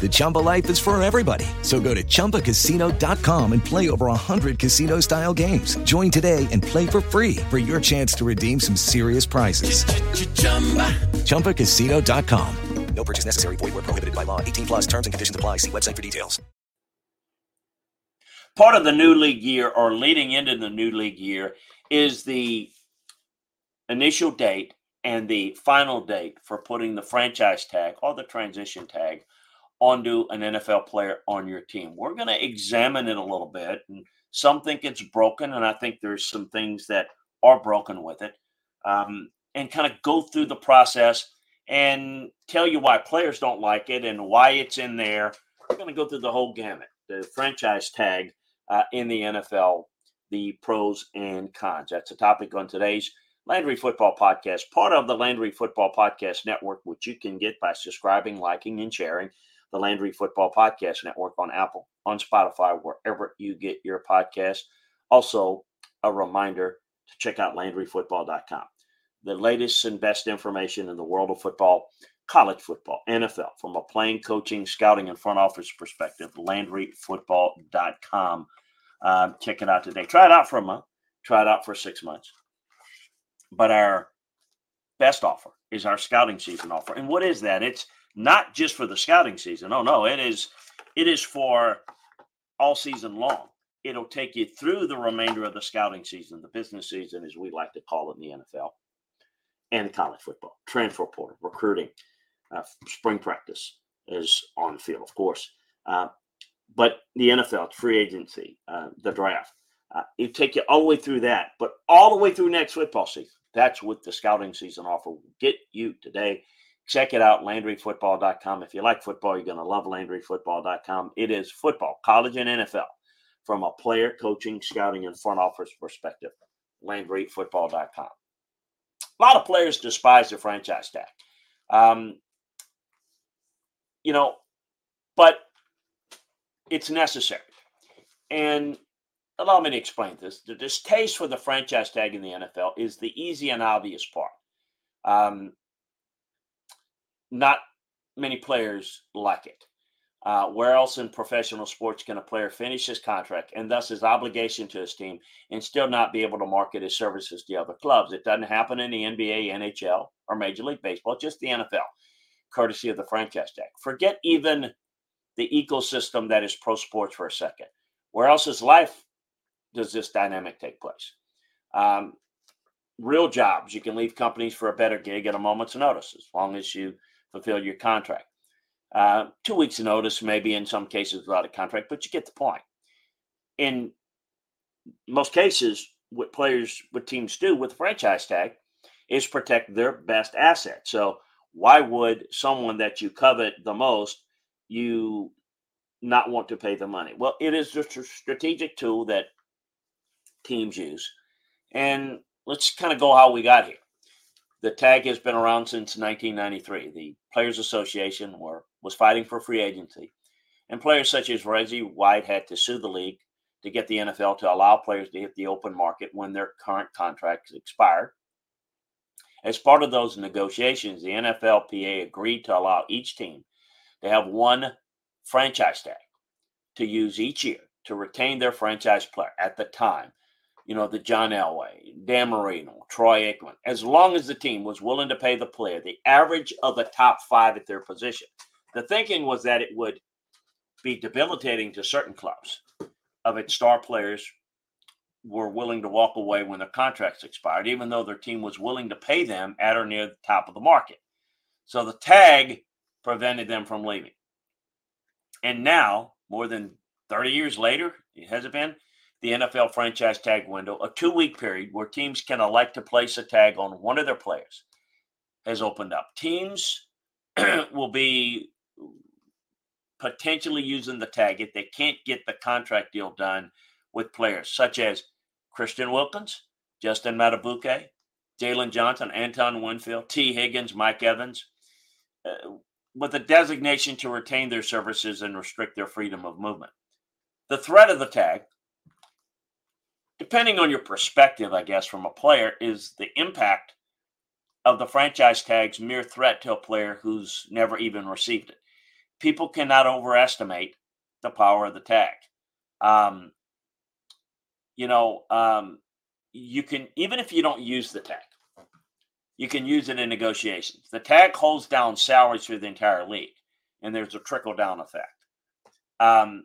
The Chumba life is for everybody. So go to ChumbaCasino.com and play over 100 casino-style games. Join today and play for free for your chance to redeem some serious prizes. ChumbaCasino.com. No purchase necessary. Void where prohibited by law. 18 plus terms and conditions apply. See website for details. Part of the new league year or leading into the new league year is the initial date and the final date for putting the franchise tag or the transition tag onto an NFL player on your team. We're going to examine it a little bit. And some think it's broken, and I think there's some things that are broken with it. Um, and kind of go through the process and tell you why players don't like it and why it's in there. We're going to go through the whole gamut, the franchise tag uh, in the NFL, the pros and cons. That's a topic on today's Landry Football Podcast, part of the Landry Football Podcast Network, which you can get by subscribing, liking, and sharing the Landry Football Podcast Network on Apple, on Spotify, wherever you get your podcast. Also, a reminder to check out LandryFootball.com the latest and best information in the world of football, college football, NFL, from a playing, coaching, scouting, and front office perspective. LandryFootball.com. Um, check it out today. Try it out for a month. Try it out for six months. But our best offer is our scouting season offer. And what is that? It's not just for the scouting season. Oh no, it is. It is for all season long. It'll take you through the remainder of the scouting season, the business season, as we like to call it in the NFL and college football, transfer portal, recruiting, uh, spring practice is on the field, of course. Uh, but the NFL, free agency, uh, the draft, uh, it take you all the way through that, but all the way through next football season. That's what the scouting season offer will get you today. Check it out, LandryFootball.com. If you like football, you're going to love LandryFootball.com. It is football, college and NFL, from a player, coaching, scouting, and front office perspective. LandryFootball.com. A lot of players despise the franchise tag. Um, you know, but it's necessary. And allow me to explain this. The distaste for the franchise tag in the NFL is the easy and obvious part. Um, not many players like it. Uh, where else in professional sports can a player finish his contract and thus his obligation to his team and still not be able to market his services to other clubs? It doesn't happen in the NBA, NHL, or Major League Baseball, just the NFL, courtesy of the franchise tag. Forget even the ecosystem that is pro sports for a second. Where else in life does this dynamic take place? Um, real jobs, you can leave companies for a better gig at a moment's notice as long as you fulfill your contract. Uh, two weeks' notice, maybe in some cases without a contract, but you get the point. In most cases, what players, what teams do with the franchise tag is protect their best asset. So, why would someone that you covet the most you not want to pay the money? Well, it is a strategic tool that teams use. And let's kind of go how we got here. The tag has been around since 1993. The Players Association were, was fighting for free agency, and players such as Reggie White had to sue the league to get the NFL to allow players to hit the open market when their current contracts expired. As part of those negotiations, the NFLPA agreed to allow each team to have one franchise tag to use each year to retain their franchise player at the time you know, the John Elway, Dan Marino, Troy Aikman, as long as the team was willing to pay the player the average of the top five at their position. The thinking was that it would be debilitating to certain clubs of its star players were willing to walk away when their contracts expired, even though their team was willing to pay them at or near the top of the market. So the tag prevented them from leaving. And now, more than 30 years later, it has it been? The NFL franchise tag window, a two week period where teams can elect to place a tag on one of their players, has opened up. Teams will be potentially using the tag if they can't get the contract deal done with players such as Christian Wilkins, Justin Madubuike, Jaylon Johnson, Antoine Winfield, Tee Higgins, Mike Evans, uh, with a designation to retain their services and restrict their freedom of movement. The threat of the tag, depending on your perspective, I guess, from a player, is the impact of the franchise tag's mere threat to a player who's never even received it. People cannot overestimate the power of the tag. Um, you know, um, you can even if you don't use the tag, you can use it in negotiations. The tag holds down salaries for the entire league, and there's a trickle down effect. Um,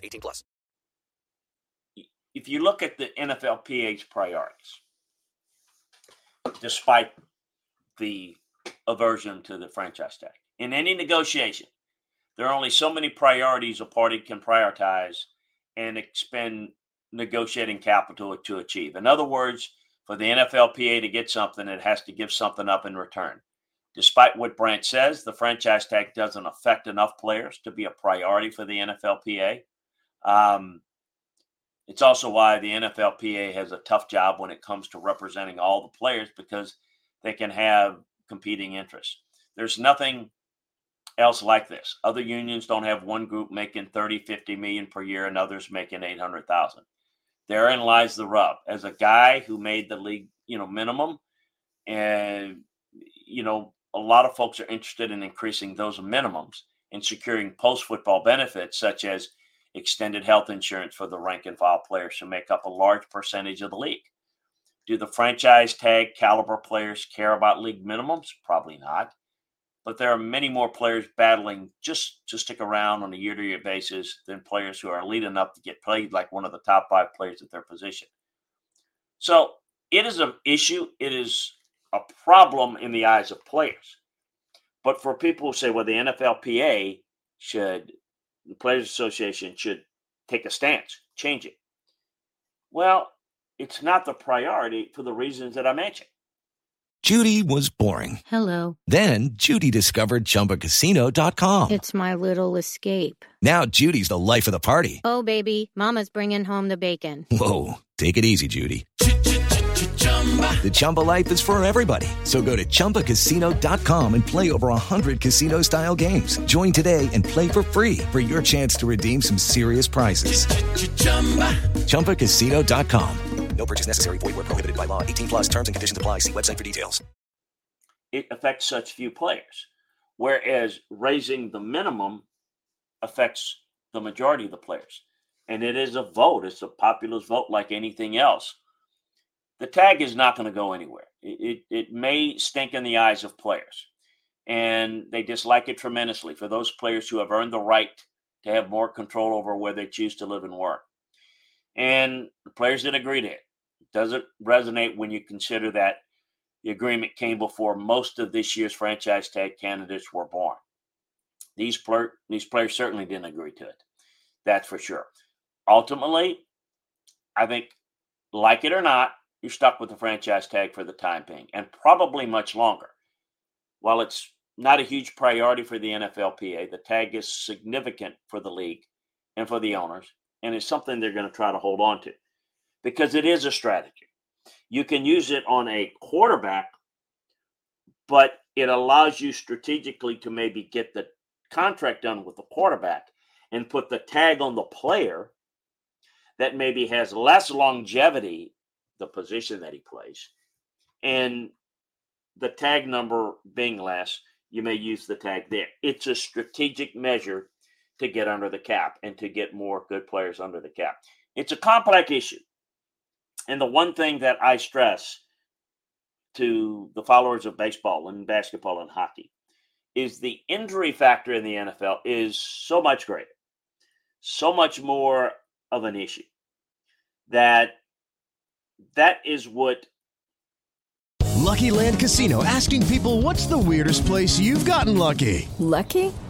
18 plus. If you look at the NFLPA's priorities, despite the aversion to the franchise tag. In any negotiation, there are only so many priorities a party can prioritize and expend negotiating capital to achieve. In other words, for the NFLPA to get something, it has to give something up in return. Despite what Branch says, the franchise tag doesn't affect enough players to be a priority for the NFLPA. Um, it's also why the NFLPA has a tough job when it comes to representing all the players because they can have competing interests. There's nothing else like this. Other unions don't have one group making 30, 50 million per year and others making 800,000. Therein lies the rub. As a guy who made the league, you know, minimum and you know, a lot of folks are interested in increasing those minimums and securing post football benefits such as extended health insurance for the rank and file players who make up a large percentage of the league. Do the franchise tag caliber players care about league minimums? Probably not. But there are many more players battling just to stick around on a year to year basis than players who are elite enough to get played like one of the top five players at their position. So it is an issue. It is a problem in the eyes of players. But for people who say, well, the NFLPA should the Players Association should take a stance, change it. Well, it's not the priority for the reasons that I mentioned. Judy was boring. Hello. Then Judy discovered ChumbaCasino.com. It's my little escape. Now Judy's the life of the party. Oh, baby, Mama's bringing home the bacon. Whoa, take it easy, Judy. The Chumba life is for everybody. So go to ChumbaCasino.com and play over 100 casino style games. Join today and play for free for your chance to redeem some serious prizes. ChumbaCasino.com. No purchase necessary. Void were prohibited by law. 18 plus terms and conditions apply. See website for details. It affects such few players. Whereas raising the minimum affects the majority of the players. And it is a vote, it's a populist vote like anything else the tag is not going to go anywhere. It, it, it, may stink in the eyes of players, and they dislike it tremendously for those players who have earned the right to have more control over where they choose to live and work. And the players didn't agree to it. It doesn't resonate when you consider that the agreement came before most of this year's franchise tag candidates were born. These, player, these players certainly didn't agree to it. That's for sure. Ultimately, I think, like it or not, you're stuck with the franchise tag for the time being and probably much longer. While it's not a huge priority for the NFLPA. The tag is significant for the league and for the owners, and it's something they're going to try to hold on to because it is a strategy. You can use it on a quarterback, but it allows you strategically to maybe get the contract done with the quarterback and put the tag on the player that maybe has less longevity, the position that he plays, and the tag number being less, you may use the tag there. It's a strategic measure to get under the cap and to get more good players under the cap. It's a complex issue. And the one thing that I stress to the followers of baseball and basketball and hockey is the injury factor in the NFL is so much greater, so much more of an issue that that is what Lucky Land Casino asking people what's the weirdest place you've gotten lucky? Lucky?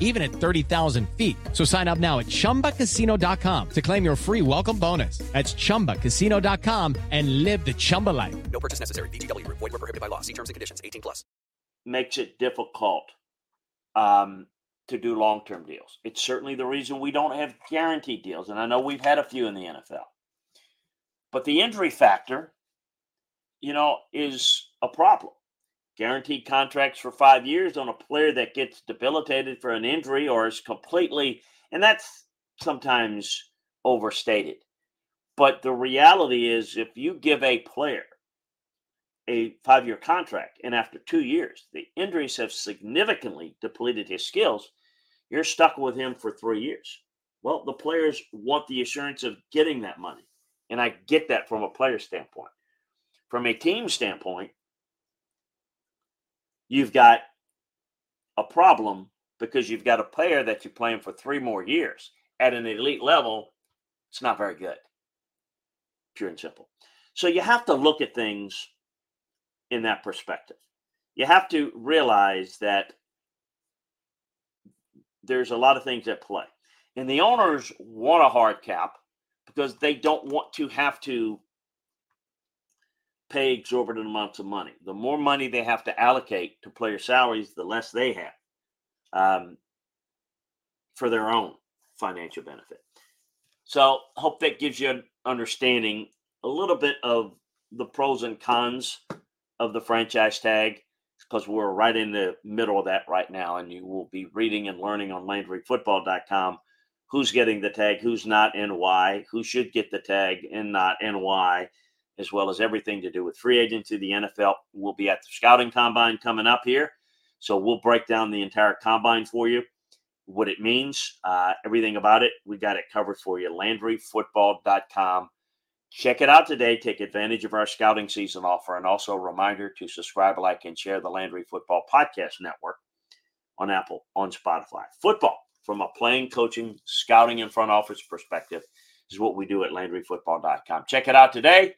even at 30,000 feet. So sign up now at ChumbaCasino.com to claim your free welcome bonus. That's ChumbaCasino.com and live the Chumba life. No purchase necessary. VGW. Void were prohibited by law. See terms and conditions. 18 plus. Makes it difficult um, to do long-term deals. It's certainly the reason we don't have guaranteed deals, and I know we've had a few in the NFL. But the injury factor, you know, is a problem guaranteed contracts for five years on a player that gets debilitated for an injury or is completely, and that's sometimes overstated. But the reality is, if you give a player a five year contract and after two years, the injuries have significantly depleted his skills, you're stuck with him for three years. Well, the players want the assurance of getting that money. And I get that from a player standpoint. From a team standpoint, you've got a problem because you've got a player that you're playing for three more years at an elite level. It's not very good, pure and simple. So you have to look at things in that perspective. You have to realize that there's a lot of things at play. And the owners want a hard cap because they don't want to have to pay exorbitant amounts of money. The more money they have to allocate to player salaries, the less they have um, for their own financial benefit. So, hope that gives you an understanding a little bit of the pros and cons of the franchise tag because we're right in the middle of that right now. And you will be reading and learning on LandryFootball.com who's getting the tag, who's not, and why, who should get the tag and not, and why as well as everything to do with free agency. The NFL will be at the scouting combine coming up here. So we'll break down the entire combine for you, what it means, uh, everything about it. We got it covered for you. LandryFootball.com. Check it out today. Take advantage of our scouting season offer. And also a reminder to subscribe, like, and share the Landry Football Podcast Network on Apple, on Spotify. Football from a playing, coaching, scouting, and front office perspective is what we do at LandryFootball.com. Check it out today.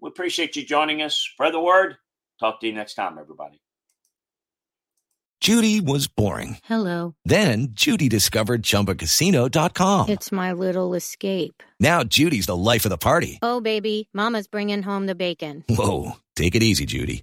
We appreciate you joining us. Spread the word. Talk to you next time, everybody. Judy was boring. Hello. Then Judy discovered ChumbaCasino.com. It's my little escape. Now Judy's the life of the party. Oh, baby, Mama's bringing home the bacon. Whoa, take it easy, Judy.